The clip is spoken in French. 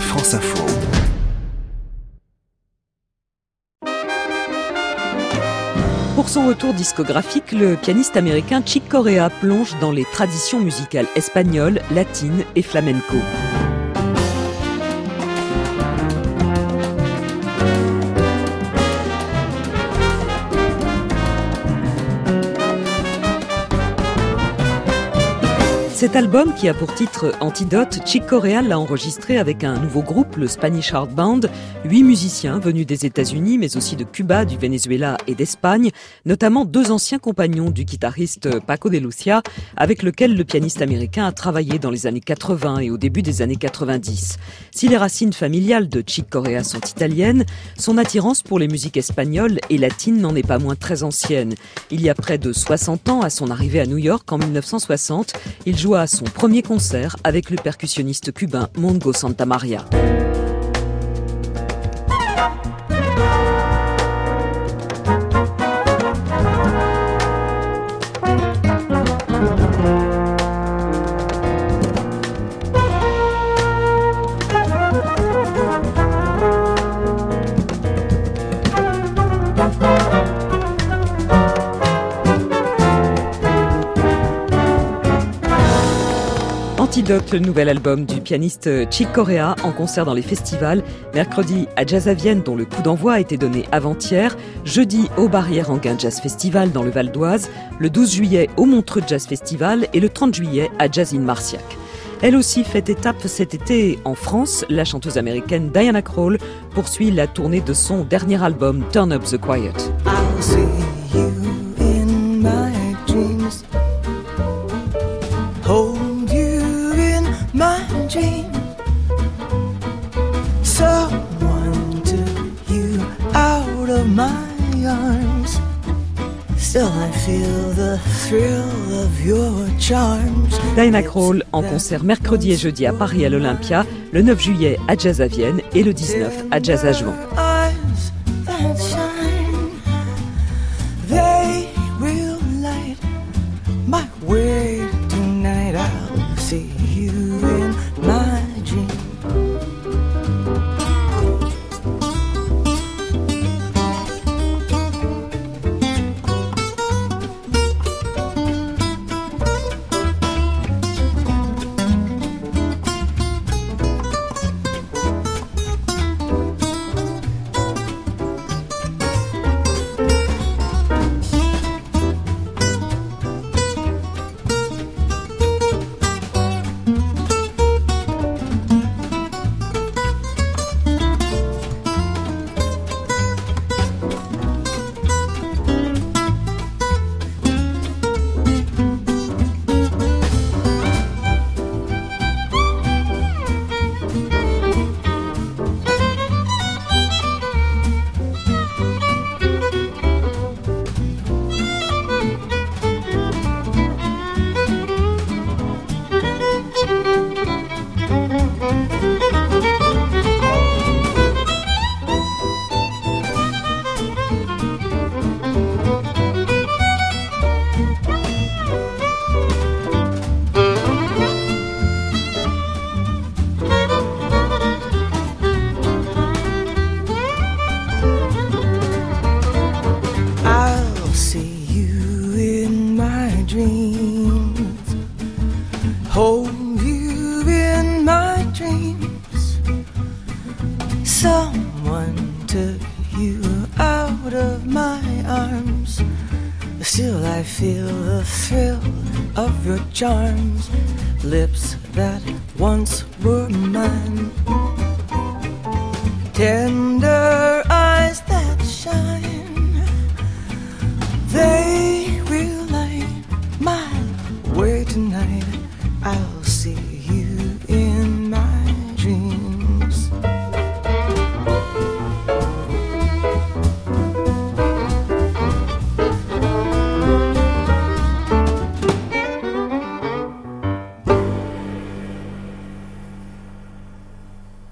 France Info. Pour son retour discographique, le pianiste américain Chick Corea plonge dans les traditions musicales espagnoles, latines et flamenco. Cet album, qui a pour titre Antidote, Chick Corea l'a enregistré avec un nouveau groupe, le Spanish Heart Band, huit musiciens venus des États-Unis, mais aussi de Cuba, du Venezuela et d'Espagne, notamment deux anciens compagnons du guitariste Paco de Lucia, avec lequel le pianiste américain a travaillé dans les années 80 et au début des années 90. Si les racines familiales de Chick Corea sont italiennes, son attirance pour les musiques espagnoles et latines n'en est pas moins très ancienne. Il y a près de 60 ans, à son arrivée à New York en 1960, il joua à son premier concert avec le percussionniste cubain Mongo Santamaria. Antidote, le nouvel album du pianiste Chick Corea en concert dans les festivals. Mercredi à Jazz à Vienne, dont le coup d'envoi a été donné avant-hier. Jeudi au Barrière Anguin Jazz Festival dans le Val d'Oise. Le 12 juillet au Montreux Jazz Festival et le 30 juillet à Jazz in Marciac. Elle aussi fait étape cet été en France. La chanteuse américaine Diana Krall poursuit la tournée de son dernier album Turn Up the Quiet. Diana Krall en concert mercredi et jeudi à Paris à l'Olympia, le 9 juillet à Jazz à Vienne et le 19 à Jazz à Someone took you out of my arms. Still, I feel the thrill of your charms, lips that once were mine. Tender